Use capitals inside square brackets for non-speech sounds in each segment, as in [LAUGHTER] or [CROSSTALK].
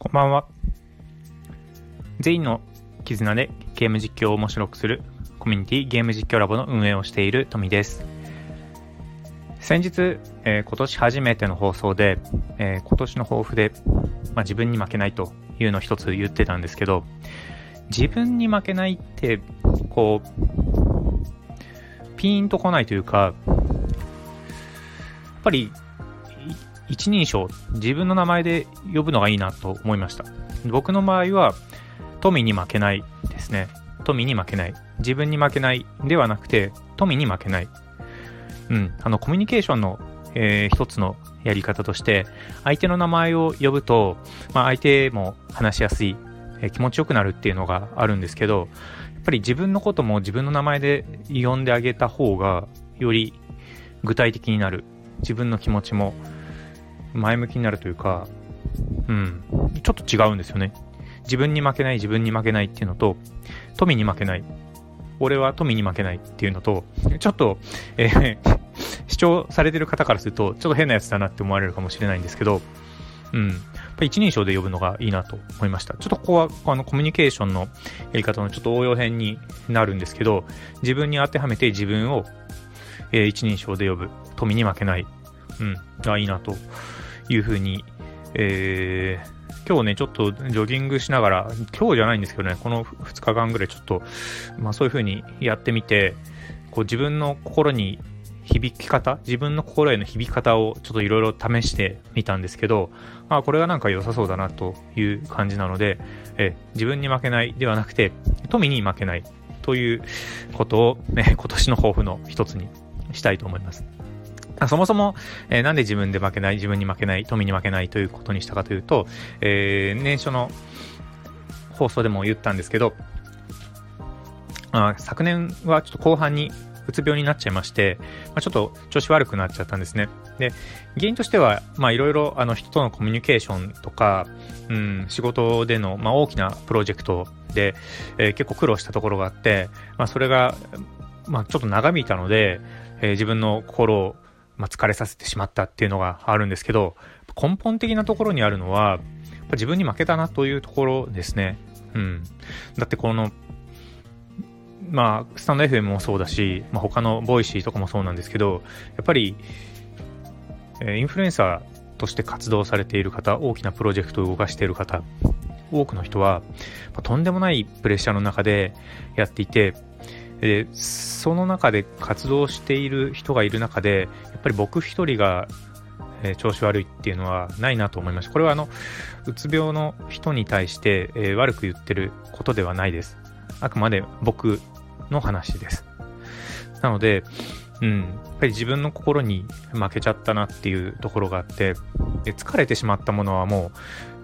こんばんは。全員の絆でゲーム実況を面白くするコミュニティゲーム実況ラボの運営をしているトミです。先日、えー、今年初めての放送で、えー、今年の抱負で、まあ、自分に負けないというのを一つ言ってたんですけど、自分に負けないって、こう、ピーンと来ないというか、やっぱり一人称、自分の名前で呼ぶのがいいなと思いました。僕の場合は、富に負けないですね。富に負けない。自分に負けないではなくて、富に負けない。うん。あの、コミュニケーションの、えー、一つのやり方として、相手の名前を呼ぶと、まあ、相手も話しやすい、えー、気持ちよくなるっていうのがあるんですけど、やっぱり自分のことも自分の名前で呼んであげた方が、より具体的になる。自分の気持ちも前向きになるというか、うん、ちょっと違うんですよね。自分に負けない、自分に負けないっていうのと、富に負けない。俺は富に負けないっていうのと、ちょっと、えー、[LAUGHS] 主張されてる方からすると、ちょっと変なやつだなって思われるかもしれないんですけど、うん。やっぱ一人称で呼ぶのがいいなと思いました。ちょっとここは、あの、コミュニケーションのやり方のちょっと応用編になるんですけど、自分に当てはめて自分を、えー、一人称で呼ぶ。富に負けない。うん。がいいなというふうに、えー、今日ね、ちょっとジョギングしながら、今日じゃないんですけどね、この2日間ぐらいちょっと、まあそういうふうにやってみて、こう自分の心に響き方、自分の心への響き方をちょっといろいろ試してみたんですけど、まあこれがなんか良さそうだなという感じなので、え自分に負けないではなくて、富に負けないということを、ね、今年の抱負の一つにしたいと思います。そもそも、えー、なんで自分で負けない、自分に負けない、富に負けないということにしたかというと、えー、年初の放送でも言ったんですけど、あ昨年はちょっと後半にうつ病になっちゃいまして、まあ、ちょっと調子悪くなっちゃったんですね。で、原因としては、まあいろいろあの人とのコミュニケーションとか、うん、仕事での、まあ、大きなプロジェクトで、えー、結構苦労したところがあって、まあそれが、まあちょっと長引いたので、えー、自分の心をまあ、疲れさせてしまったっていうのがあるんですけど、根本的なところにあるのは、自分に負けたなというところですね。うん。だってこの、まあ、 stand.fm もそうだし、まあ、他の Voicy とかもそうなんですけど、やっぱり、え、インフルエンサーとして活動されている方、大きなプロジェクトを動かしている方、多くの人は、まあ、とんでもないプレッシャーの中でやっていて、で、その中で活動している人がいる中で、やっぱり僕一人が、調子悪いっていうのはないなと思いました。これはあの、うつ病の人に対して、悪く言ってることではないです。あくまで僕の話です。なので、うん、やっぱり自分の心に負けちゃったなっていうところがあって、疲れてしまったものはもう、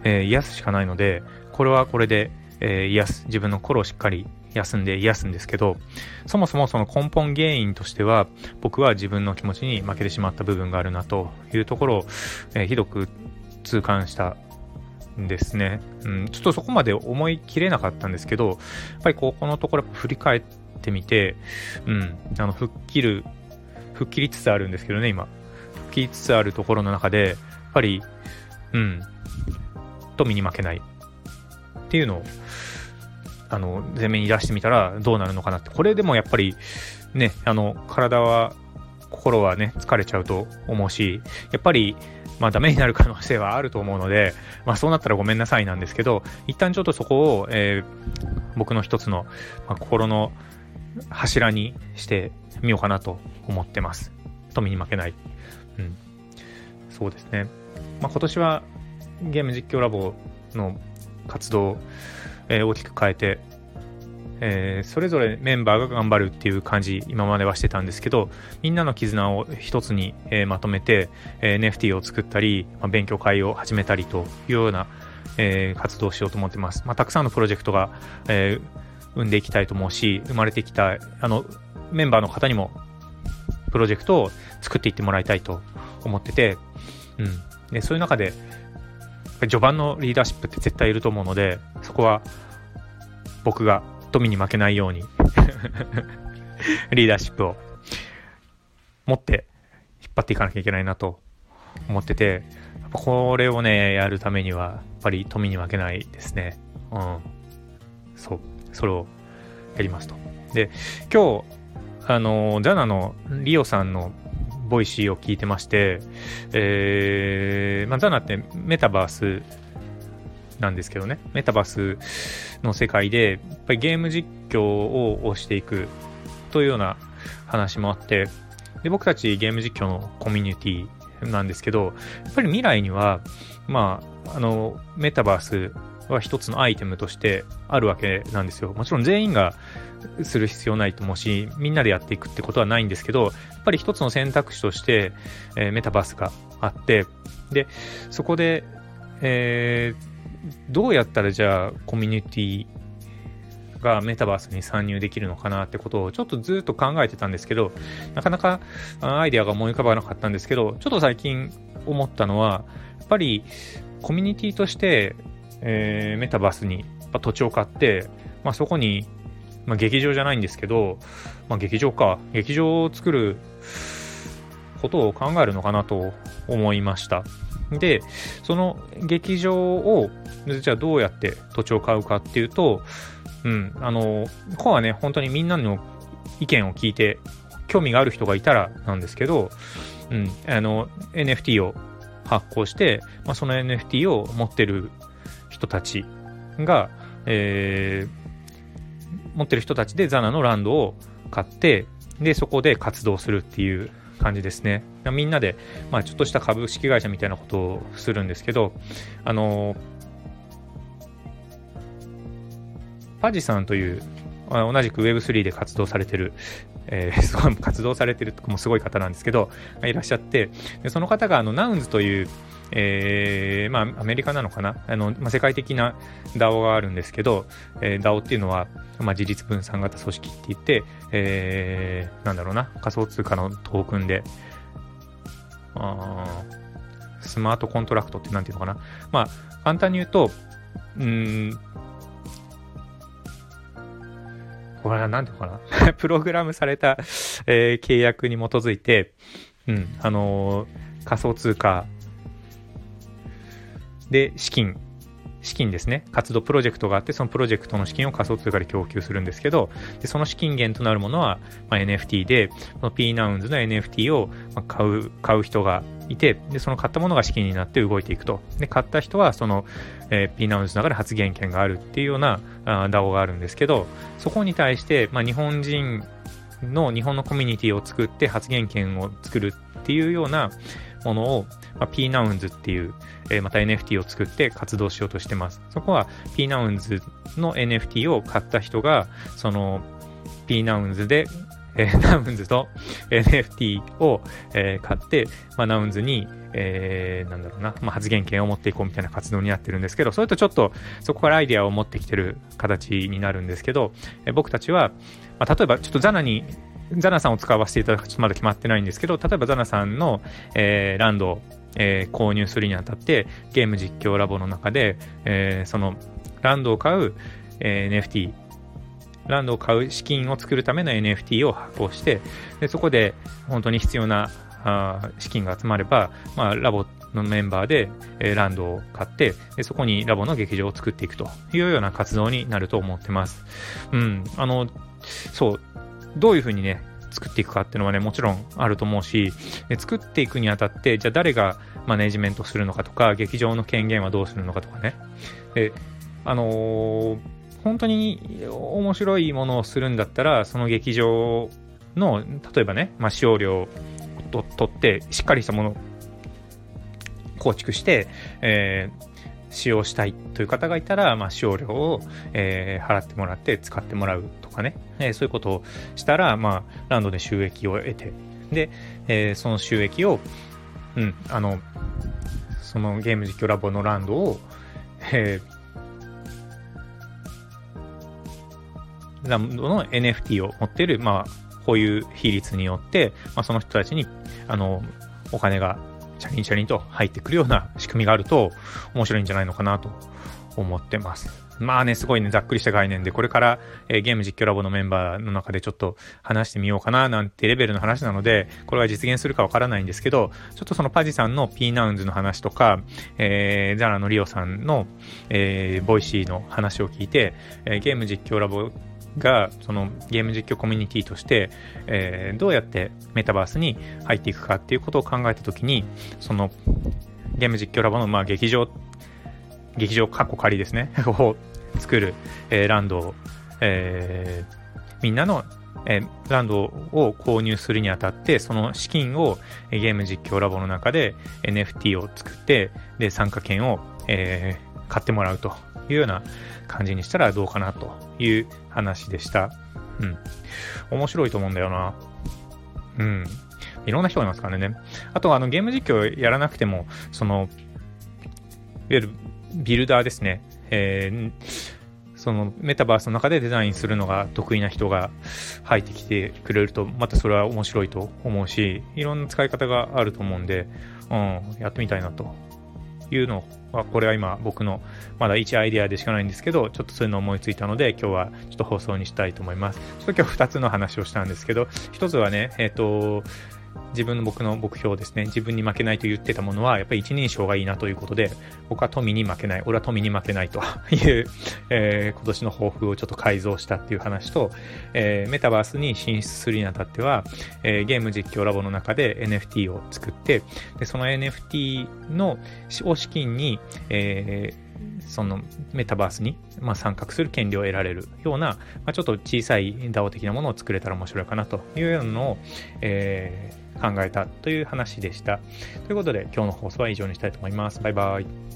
えー、癒すしかないので、これはこれで、えー、癒す。自分の心をしっかり休んで癒すんですけど、そもそもその根本原因としては、僕は自分の気持ちに負けてしまった部分があるなというところを、えー、ひどく痛感したんですね。うん、ちょっとそこまで思い切れなかったんですけど、やっぱりここのところ振り返ってみて、うん、あの、吹っ切る、吹っ切りつつあるんですけどね、今。吹っ切りつつあるところの中で、やっぱり、うん、富に負けないっていうのを、あの、前面に出してみたらどうなるのかなって。これでもやっぱり、ね、あの、体は、心はね、疲れちゃうと思うし、やっぱり、まあダメになる可能性はあると思うので、まあそうなったらごめんなさいなんですけど、一旦ちょっとそこを、えー、僕の一つの、まあ、心の柱にしてみようかなと思ってます。富に負けない。うん。そうですね。まあ今年はゲーム実況ラボの活動、えー、大きく変えて、えー、それぞれメンバーが頑張るっていう感じ、今まではしてたんですけど、みんなの絆を一つに、えー、まとめて、えー、NFT を作ったり、まあ、勉強会を始めたりというような、えー、活動をしようと思ってます。まあ、たくさんのプロジェクトが、えー、生んでいきたいと思うし、生まれてきた、あの、メンバーの方にも、プロジェクトを作っていってもらいたいと思ってて、うん。で、そういう中で、序盤のリーダーシップって絶対いると思うので、そこは僕が富に負けないように [LAUGHS] リーダーシップを持って引っ張っていかなきゃいけないなと思ってて、これをね、やるためには、やっぱり富に負けないですね。うん。そう。それをやりますと。で、今日、あの、 XANA のリオさんの Voicy を聞いてまして、えー、まあ、 XANA ってメタバースなんですけどね、メタバースの世界で、やっぱりゲーム実況を推していくというような話もあって、で僕たちゲーム実況のコミュニティなんですけど、やっぱり未来には、まあ、あの、メタバースは一つのアイテムとしてあるわけなんですよ。もちろん全員がする必要ないと思うし、みんなでやっていくってことはないんですけど、やっぱり一つの選択肢として、えー、メタバースがあって、で、そこで、えー、どうやったらじゃあコミュニティがメタバースに参入できるのかなってことをちょっとずっと考えてたんですけど、なかなかアイデアが思い浮かばなかったんですけど、ちょっと最近思ったのは、やっぱりコミュニティとして、えー、メタバースに土地を買って、まあ、そこに、まあ、劇場じゃないんですけど、まあ、劇場か、劇場を作ることを考えるのかなと思いました。で、その劇場を、じゃあどうやって土地を買うかっていうと、うん、あの、ここはね、本当にみんなの意見を聞いて、興味がある人がいたらなんですけど、うん、あの、NFT を発行して、まあ、その NFT を持ってる人たちが、えー、持ってる人たちでザナのランドを買って、で、そこで活動するっていう感じですね。みんなで、まあ、ちょっとした株式会社みたいなことをするんですけど、あのパジさんという同じく Web3 で活動されてる、えー、[LAUGHS] すごい活動されてるとかもすごい方なんですけど、いらっしゃって、でその方があのナウンズという、えー、まあ、アメリカなのかな？あの、まあ、世界的な DAO があるんですけど、えー、DAO っていうのは、まあ、自立分散型組織って言って、えー、なんだろうな、仮想通貨のトークンで、あスマートコントラクトってなんていうのかな？まあ、簡単に言うと、うん、これは何ていうのかな？[LAUGHS] プログラムされた、えー、契約に基づいて、うん、あのー、仮想通貨で資金、資金ですね、活動プロジェクトがあって、そのプロジェクトの資金を仮想通貨で供給するんですけど、でその資金源となるものは、まあ、NFT で、この P ナウンズの NFT を買う、買う人がいて、で、その買ったものが資金になって動いていくと。で、買った人は、その、えー、P ナウンズの中で発言権があるっていうようなあ DAO があるんですけど、そこに対して、まあ、日本人の日本のコミュニティを作って発言権を作るっていうようなものを、まあ、P ナウンズっていう、えー、また NFT を作って活動しようとしてます。そこは P ナウンズの NFT を買った人が、その P ナウンズでえー、ナウンズと NFT を、えー、買って、まあ、ナウンズに、えー、なんだろうな、まあ、発言権を持っていこうみたいな活動になってるんですけど、それとちょっとそこからアイデアを持ってきてる形になるんですけど、えー、僕たちは、まあ、例えばちょっとザナに、ザナさんを使わせていただくとまだ決まってないんですけど、例えばザナさんの、えー、ランドを、えー、購入するにあたって、ゲーム実況ラボの中で、えー、そのランドを買う、え、NFT ランドを買う資金を作るための NFT を発行して、でそこで本当に必要なあ資金が集まれば、まあ、ラボのメンバーで、え、ランドを買ってで、そこにラボの劇場を作っていくというような活動になると思ってます。うん、あの、そう、どういうふうにね、作っていくかっていうのはね、もちろんあると思うし、で作っていくにあたって、じゃあ誰がマネジメントするのかとか、劇場の権限はどうするのかとかね。で、あのー本当に面白いものをするんだったら、その劇場の、例えばね、まあ、使用料を取って、しっかりしたものを構築して、えー、使用したいという方がいたら、まあ、使用料を、えー、払ってもらって使ってもらうかね、え、そういうことをしたら、まあ、ランドで収益を得て、で、え、その収益を、うん、あの、そのゲーム実況ラボのランドを、えー、ラムドの NFT を持ってる、まあ、こういう比率によって、まあ、その人たちに、あの、お金がチャリンチャリンと入ってくるような仕組みがあると面白いんじゃないのかなと思ってます。まあね、すごいね、ざっくりした概念で、これから、えー、ゲーム実況ラボのメンバーの中でちょっと話してみようかななんてレベルの話なので、これが実現するかわからないんですけど、ちょっとそのパジさんの P ナウンズの話とか、えー、 XANA のリオさんの、えー、 Voicy の話を聞いて、えー、ゲーム実況ラボがそのゲーム実況コミュニティとして、えー、どうやってメタバースに入っていくかっていうことを考えたときにそのゲーム実況ラボのまあ劇場劇場過去仮ですね [LAUGHS] を作る、えー、ランドを、えー、みんなの、えー、ランドを購入するにあたってその資金をゲーム実況ラボの中で NFT を作ってで参加券を、えー、買ってもらうというような感じにしたらどうかなという話でした。うん。面白いと思うんだよな。うん。いろんな人がいますからね。あとはあのゲーム実況やらなくても、その、いわゆるビルダーですね。えー、そのメタバースの中でデザインするのが得意な人が入ってきてくれると、またそれは面白いと思うし、いろんな使い方があると思うんで、うん、やってみたいなというのは、これは今僕のまだ1アイデアでしかないんですけど、ちょっとそういうのを思いついたので、今日はちょっと放送にしたいと思います。ちょっと今日2つの話をしたんですけど、1つはね、えっ、ー、と、自分の僕の目標ですね、自分に負けないと言ってたものは、やっぱり一人称がいいなということで、僕は富に負けない、俺は富に負けないと。[LAUGHS] いう、えー、今年の抱負をちょっと改造したっていう話と、えー、メタバースに進出するにあたっては、えー、ゲーム実況ラボの中で NFT を作って、でその NFT のを資金に、えーそのメタバースに、まあ、参画する権利を得られるような、まあ、ちょっと小さい DAO 的なものを作れたら面白いかなというようなのを、えー、考えたという話でした。ということで今日の放送は以上にしたいと思います。バイバイ。